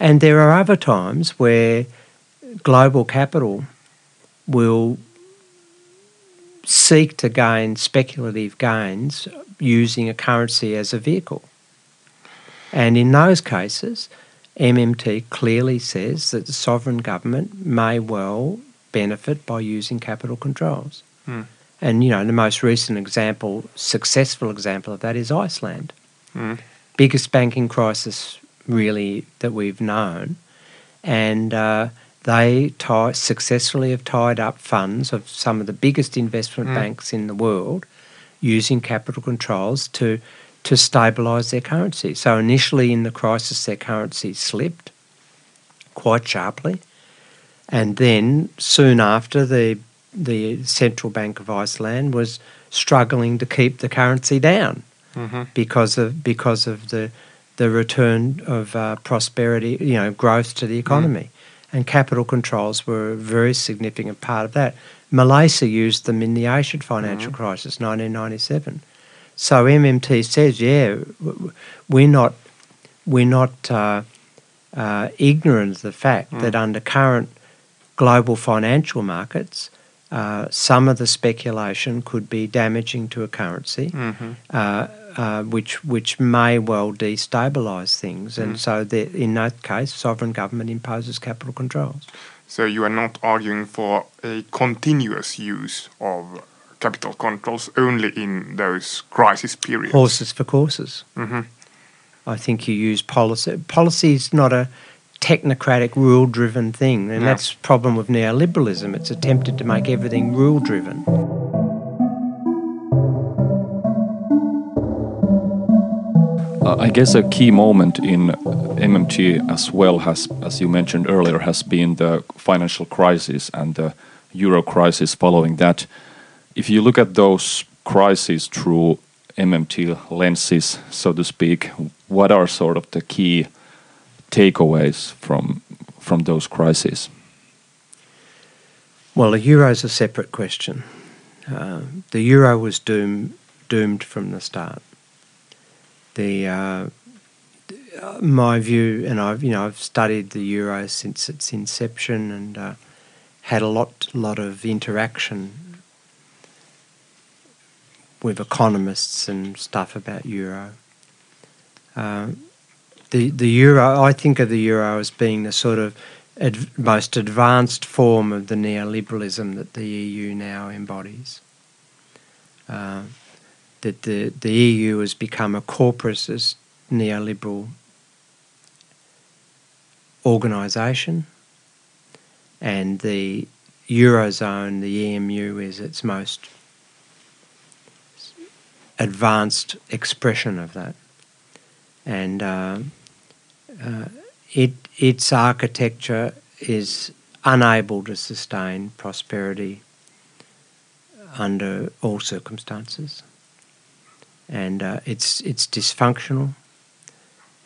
And there are other times where global capital will seek to gain speculative gains using a currency as a vehicle. And in those cases, MMT clearly says that the sovereign government may well benefit by using capital controls. Hmm. And you know, the most recent example, successful example of that is Iceland. Mm. Biggest banking crisis really that we've known, and uh, they tie, successfully have tied up funds of some of the biggest investment Mm. banks in the world using capital controls to to stabilise their currency. So initially in the crisis, their currency slipped quite sharply, and then soon after, the the central bank of Iceland was struggling to keep the currency down hmm because of because of the the return of uh, prosperity, you know, growth to the economy, and capital controls were a very significant part of that. Malaysia used them in the Asian financial crisis, 1997. So MMT says, yeah, we're not we're not uh, uh, ignorant of the fact that under current global financial markets, uh, some of the speculation could be damaging to a currency hmm uh, which which may well destabilise things, and so that in that case, sovereign government imposes capital controls. So you are not arguing for a continuous use of capital controls only in those crisis periods. Horses for courses. hmm I think you use policy. Policy is not a technocratic, rule-driven thing, and No. that's the problem with neoliberalism. It's attempted to make everything rule-driven. Uh, I guess a key moment in MMT as well has, as you mentioned earlier, has been the financial crisis and the euro crisis following that. If you look at those crises through MMT lenses, so to speak, what are sort of the key takeaways from from those crises? Well, the euro is a separate question. Uh, the euro was doom, doomed from the start. The uh, my view, and I've you know I've studied the euro since its inception and uh, had a lot lot of interaction with economists and stuff about euro. Uh, the the euro, I think of the euro as being the sort of ad- most advanced form of the neoliberalism that the EU now embodies. Uh, that the, the EU has become a corporatist neoliberal organisation, and the Eurozone, the EMU, is its most advanced expression of that. And uh, uh, it, its architecture is unable to sustain prosperity under all circumstances. And uh, it's, it's dysfunctional.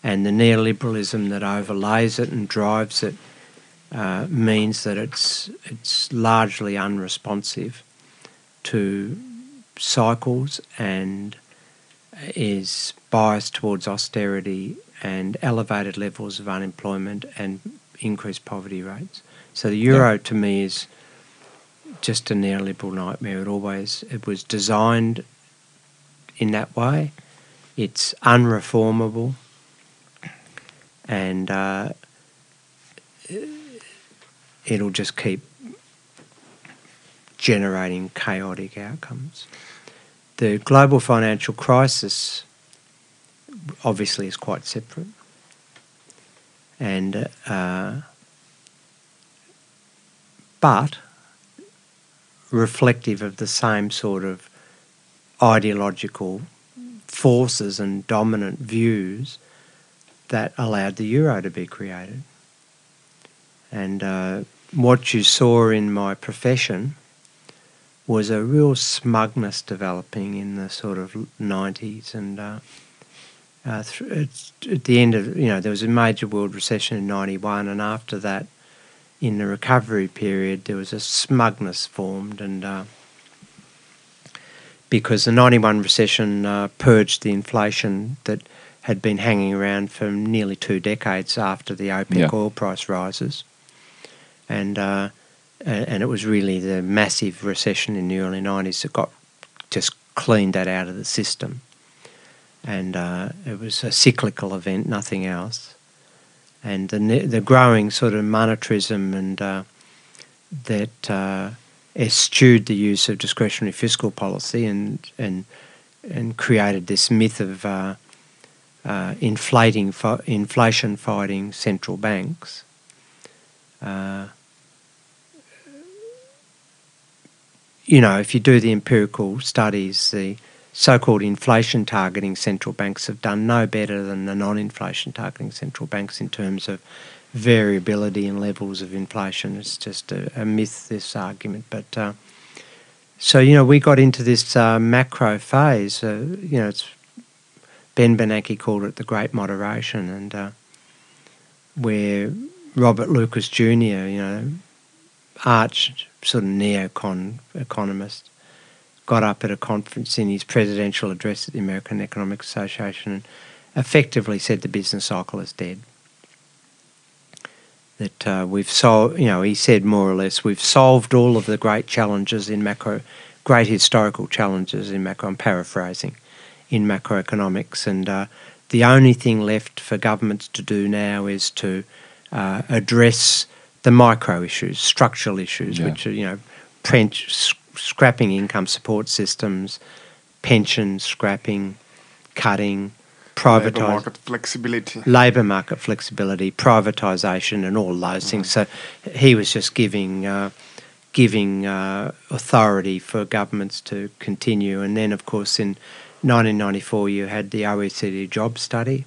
And the neoliberalism that overlays it and drives it uh, means that it's, it's largely unresponsive to cycles and is biased towards austerity and elevated levels of unemployment and increased poverty rates. So the euro to me is just a neoliberal nightmare. It always it was designed in that way. It's unreformable, and uh, it'll just keep generating chaotic outcomes. The global financial crisis obviously is quite separate, and uh, but reflective of the same sort of ideological forces and dominant views that allowed the euro to be created. And uh, what you saw in my profession was a real smugness developing in the sort of 90s and uh, uh, th- at the end of you know there was a major world recession in 91 and after that in the recovery period, there was a smugness formed, and uh, because the 91 recession uh, purged the inflation that had been hanging around for nearly two decades after the OPEC Yeah. oil price rises. And, uh, and it was really the massive recession in the early 90s that got just cleaned that out of the system. And uh, it was a cyclical event, nothing else. And the, the growing sort of monetarism and uh, that uh, eschewed the use of discretionary fiscal policy and and and created this myth of uh, uh, inflating inflation fighting central banks. Uh, you know, if you do the empirical studies, the so-called inflation targeting central banks have done no better than the non-inflation targeting central banks in terms of variability in levels of inflation. It's just a, a myth, this argument. But uh, so you know, we got into this uh, macro phase. Uh, you know, it's Ben Bernanke called it the Great Moderation, and uh, where Robert Lucas Jr., you know, arch sort of neocon economist, got up at a conference in his presidential address at the American Economic Association and effectively said the business cycle is dead. That uh, we've solved, you know, he said more or less, we've solved all of the great challenges in macro, great historical challenges in macro, I'm paraphrasing, in macroeconomics. And uh, the only thing left for governments to do now is to uh, address the micro issues, structural issues, Yeah. which are, you know, scrapping income support systems, pensions, scrapping, cutting, Labour market flexibility. labour market flexibility, privatisation, and all those things. So he was just giving uh, giving uh, authority for governments to continue. And then, of course, in 1994, you had the OECD job study,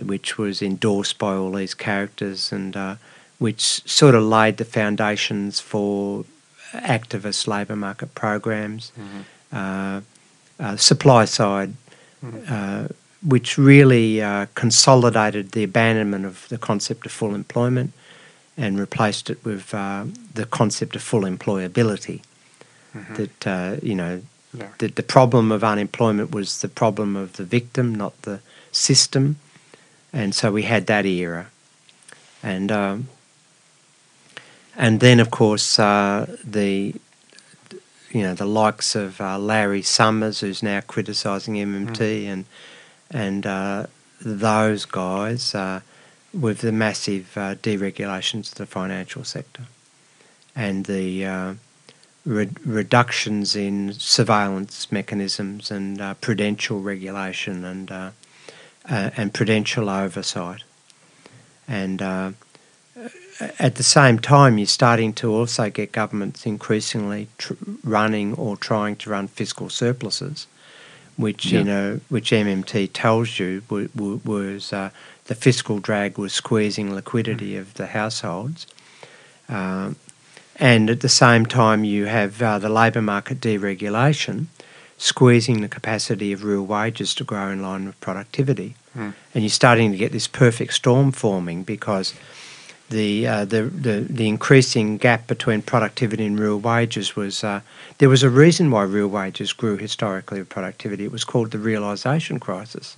which was endorsed by all these characters and uh, which sort of laid the foundations for activist labour market programs, uh, uh, supply side uh, which really uh, consolidated the abandonment of the concept of full employment and replaced it with uh, the concept of full employability. That uh, you know, Yeah. that the problem of unemployment was the problem of the victim, not the system, and so we had that era, and um, and then of course uh, the you know the likes of uh, Larry Summers, who's now criticising MMT, and and uh, those guys uh, with the massive uh, deregulations of the financial sector and the uh, re- reductions in surveillance mechanisms and uh, prudential regulation and uh, and prudential oversight. And at the same time, you're starting to also get governments increasingly tr- running or trying to run fiscal surpluses, which Yeah. you know, which MMT tells you w- w- was uh, the fiscal drag was squeezing liquidity of the households. Um, and at the same time, you have uh, the labour market deregulation squeezing the capacity of real wages to grow in line with productivity. Mm. And you're starting to get this perfect storm forming because the, uh, the, the, the increasing gap between productivity and real wages was uh, there was a reason why real wages grew historically with productivity. It was called the realisation crisis.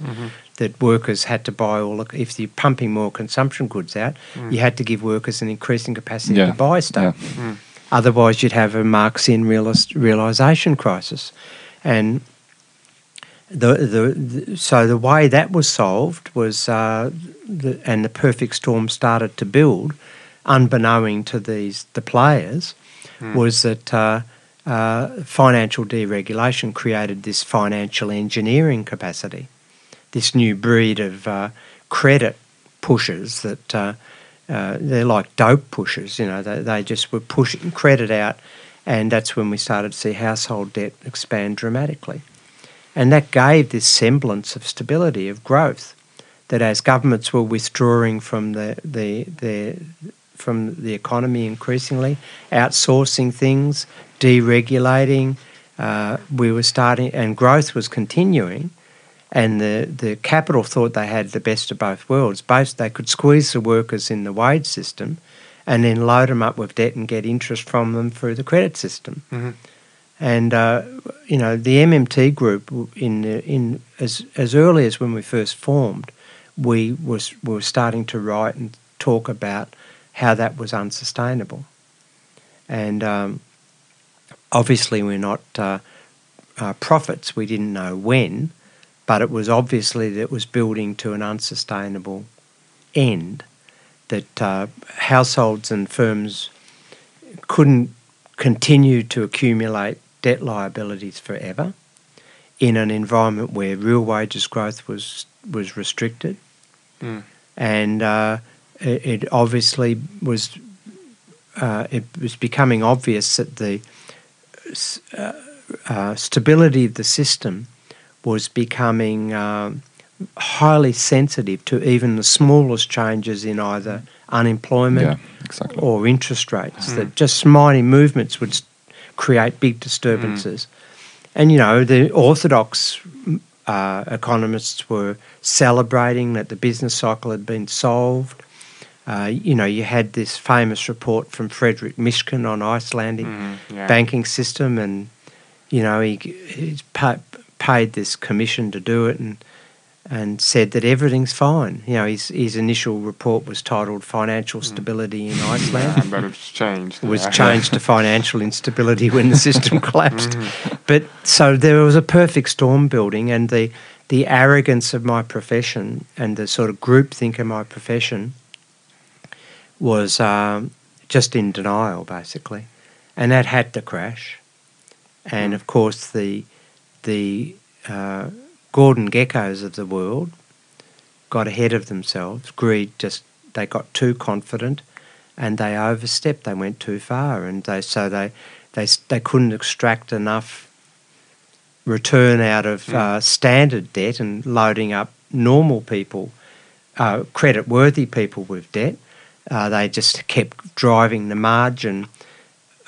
That workers had to buy all the, if you're pumping more consumption goods out, you had to give workers an increasing capacity Yeah. to buy stuff. Otherwise, you'd have a Marxian realis- realisation crisis. And the, the, the so the way that was solved was uh, the, and the perfect storm started to build, unbeknown to these the players, was that uh, uh, financial deregulation created this financial engineering capacity, this new breed of uh, credit pushers that uh, uh, they're like dope pushers. You know, they, they just were pushing credit out, and that's when we started to see household debt expand dramatically. And that gave this semblance of stability, of growth, that as governments were withdrawing from the, the, the, from the economy increasingly, outsourcing things, deregulating, uh, we were starting, and growth was continuing. And the, the capital thought they had the best of both worlds. Both they could squeeze the workers in the wage system and then load them up with debt and get interest from them through the credit system. Mhm. And uh, you know the MMT group in in as as early as when we first formed, we was we were starting to write and talk about how that was unsustainable. And um, obviously, we're not uh, uh, prophets. We didn't know when, but it was obviously that it was building to an unsustainable end. That uh, households and firms couldn't continue to accumulate debt liabilities forever in an environment where real wages growth was was restricted, Mm. and uh, it, it obviously was uh, it was becoming obvious that the uh, uh, stability of the system was becoming um, highly sensitive to even the smallest changes in either unemployment Yeah, exactly. or interest rates. That just mighty movements would create big disturbances. And you know, the orthodox mm, uh, economists were celebrating that the business cycle had been solved. Uh, you know, you had this famous report from Frederic Mishkin on Icelandic Mhm, yeah. banking system, and you know, he pa- paid this commission to do it, and and said that everything's fine. You know, his his initial report was titled "Financial Stability in Iceland." and then it's changed. It was yeah. changed to financial instability when the system *laughs* collapsed. But so there was a perfect storm building, and the the arrogance of my profession and the sort of groupthink of my profession was um, just in denial, basically, and that had to crash. And of course, the the uh, Gordon Gekkos of the world got ahead of themselves. Greed just they got too confident, and they overstepped. They went too far, and they so they they they couldn't extract enough return out of uh, standard debt and loading up normal people, uh, credit worthy people with debt. Uh, they just kept driving the margin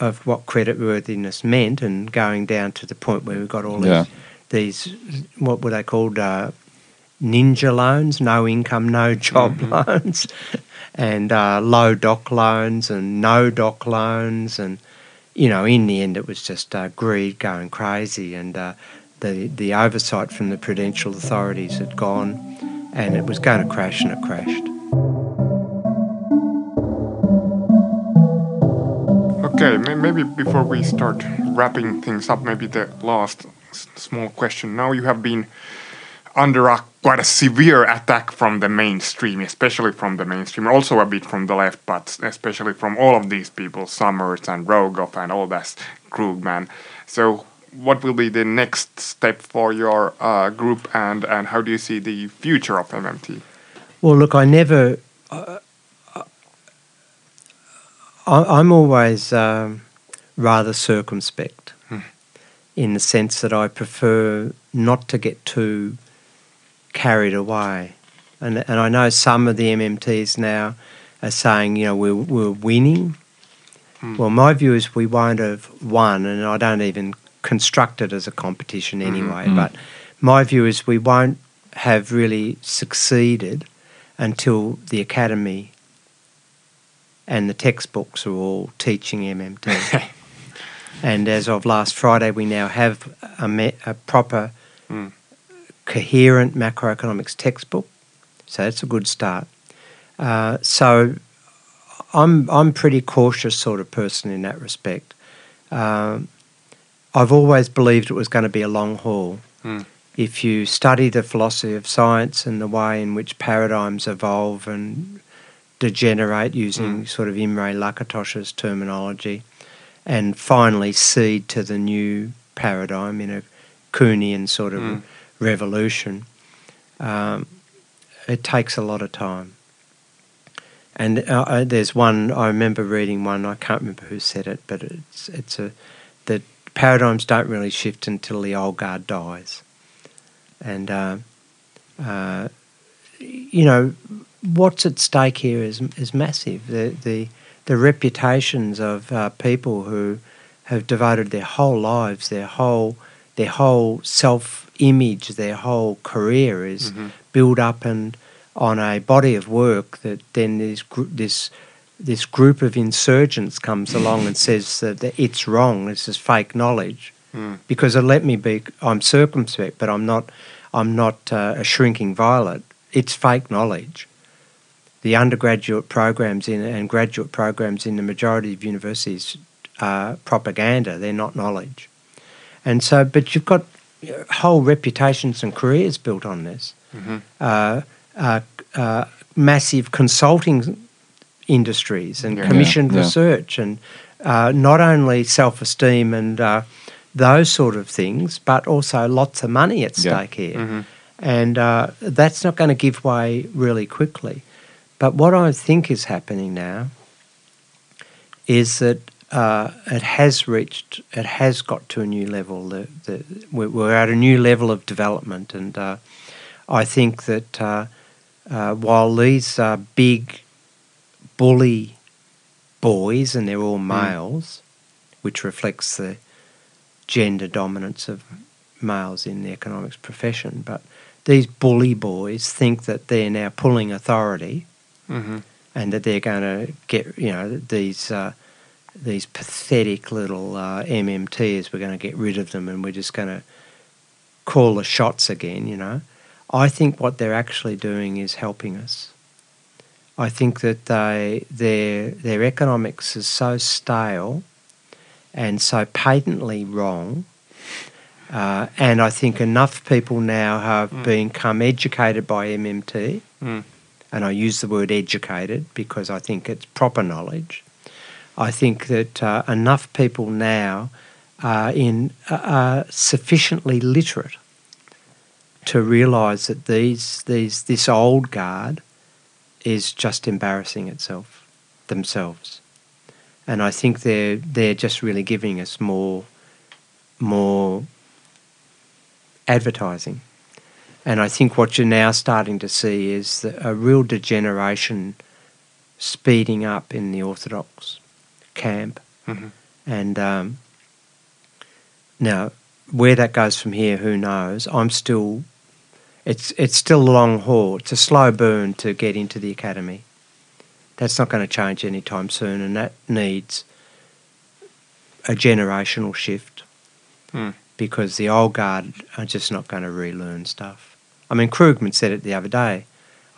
of what credit worthiness meant and going down to the point where we got all Yeah. these, these what were they called uh, ninja loans, no income, no job loans, *laughs* and uh, low doc loans and no doc loans, and you know, in the end, it was just uh, greed going crazy, and uh, the the oversight from the prudential authorities had gone, and it was going to crash, and it crashed. Okay, maybe before we start wrapping things up, maybe the last small question. Now you have been under a quite a severe attack from the mainstream, especially from the mainstream, also a bit from the left, but especially from all of these people, Summers and Rogoff and all that Krugman. So, what will be the next step for your uh, group, and and how do you see the future of MMT? Well, look, I never. Uh, I, I'm always um, rather circumspect in the sense that I prefer not to get too carried away. And, and I know some of the MMTs now are saying, you know, we're, we're winning. Hmm. Well, my view is we won't have won, and I don't even construct it as a competition hmm. anyway. Hmm. But my view is we won't have really succeeded until the academy and the textbooks are all teaching MMT. *laughs* and as of last Friday, we now have a, me- a proper, Mm. coherent macroeconomics textbook. So that's a good start. Uh, so I'm I'm pretty cautious sort of person in that respect. Um, I've always believed it was going to be a long haul. Mm. If you study the philosophy of science and the way in which paradigms evolve and degenerate using sort of Imre Lakatos's terminology, and finally cede to the new paradigm in a Kuhnian sort of Mm. revolution, um, it takes a lot of time. And uh, uh, there's one I remember reading one. I can't remember who said it, but it's it's a that paradigms don't really shift until the old guard dies, and uh, uh, you know what's at stake here is is massive. The the the reputations of uh, people who have devoted their whole lives, their whole their whole self image, their whole career is built up and on a body of work that then this gr- this this group of insurgents comes along and says that it's wrong, this is fake knowledge, because uh, let me be, I'm circumspect, but I'm not, I'm not uh, a shrinking violet. It's fake knowledge. The undergraduate programs in and graduate programs in the majority of universities are propaganda. They're not knowledge, and so. But you've got whole reputations and careers built on this. Uh, uh, uh, massive consulting industries and Yeah. commissioned Yeah, yeah. research and uh, not only self-esteem and uh, those sort of things, but also lots of money at Yeah. stake here. And uh, that's not going to give way really quickly. But what I think is happening now is that uh, it has reached, it has got to a new level. The, the, we're, we're at a new level of development, and uh, I think that uh, uh, while these are big bully boys, and they're all males, which reflects the gender dominance of males in the economics profession, but these bully boys think that they're now pulling authority Mm-hmm. and that they're going to get you know these uh, these pathetic little uh, MMTs. We're going to get rid of them, and we're just going to call the shots again. You know, I think what they're actually doing is helping us. I think that they their their economics is so stale and so patently wrong. Uh, and I think enough people now have become educated by MMT Mm. And I use the word educated because I think it's proper knowledge. I think that uh, enough people now are in are sufficiently literate to realise that these these this old guard is just embarrassing itself themselves, and I think they're they're just really giving us more more advertising. And I think what you're now starting to see is the, a real degeneration speeding up in the Orthodox camp. Mhm. And um, now, where that goes from here, who knows? I'm still, it's, it's still a long haul. It's a slow burn to get into the academy. That's not going to change anytime soon, and that needs a generational shift Hmm. because the old guard are just not going to relearn stuff. I mean, Krugman said it the other day.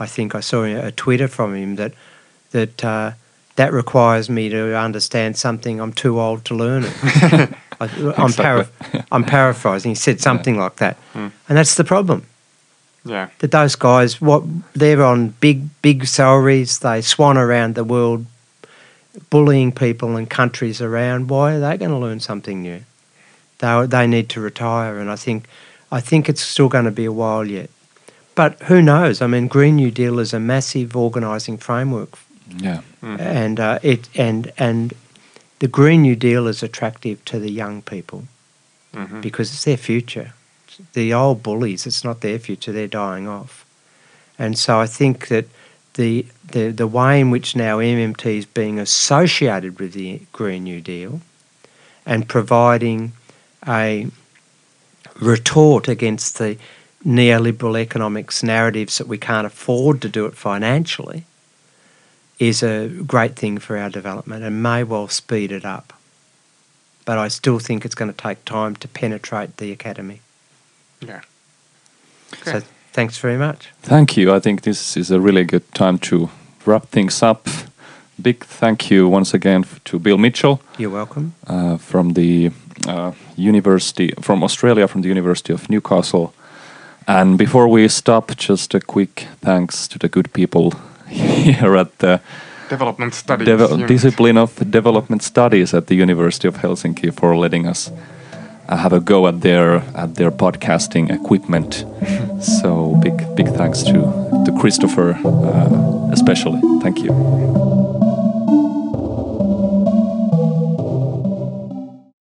I think I saw a Twitter from him that that uh, that requires me to understand something I'm too old to learn it. *laughs* I, I'm, para- I'm paraphrasing. He said something like that, and that's the problem. Yeah. That those guys, what they're on big big salaries, they swan around the world, bullying people and countries around. Why are they going to learn something new? They they need to retire, and I think I think it's still going to be a while yet. But who knows? I mean, Green New Deal is a massive organising framework, Yeah. and uh, it and and the Green New Deal is attractive to the young people Mhm. because it's their future. The old bullies, it's not their future; they're dying off, and so I think that the the the way in which now MMT is being associated with the Green New Deal, and providing a retort against the neoliberal economics narratives that we can't afford to do it financially, is a great thing for our development and may well speed it up but I still think it's going to take time to penetrate the academy. Yeah. Okay. So thanks very much. Thank you. I think this is a really good time to wrap things up. Big thank you once again to Bill Mitchell You're welcome. uh, from the uh, University from Australia, from the University of Newcastle. And before we stop, just a quick thanks to the good people here at the Development studies. Deve- discipline of development studies at the University of Helsinki for letting us uh, have a go at their at their podcasting equipment. *laughs* so big big thanks to to Christopher uh, especially. Thank you.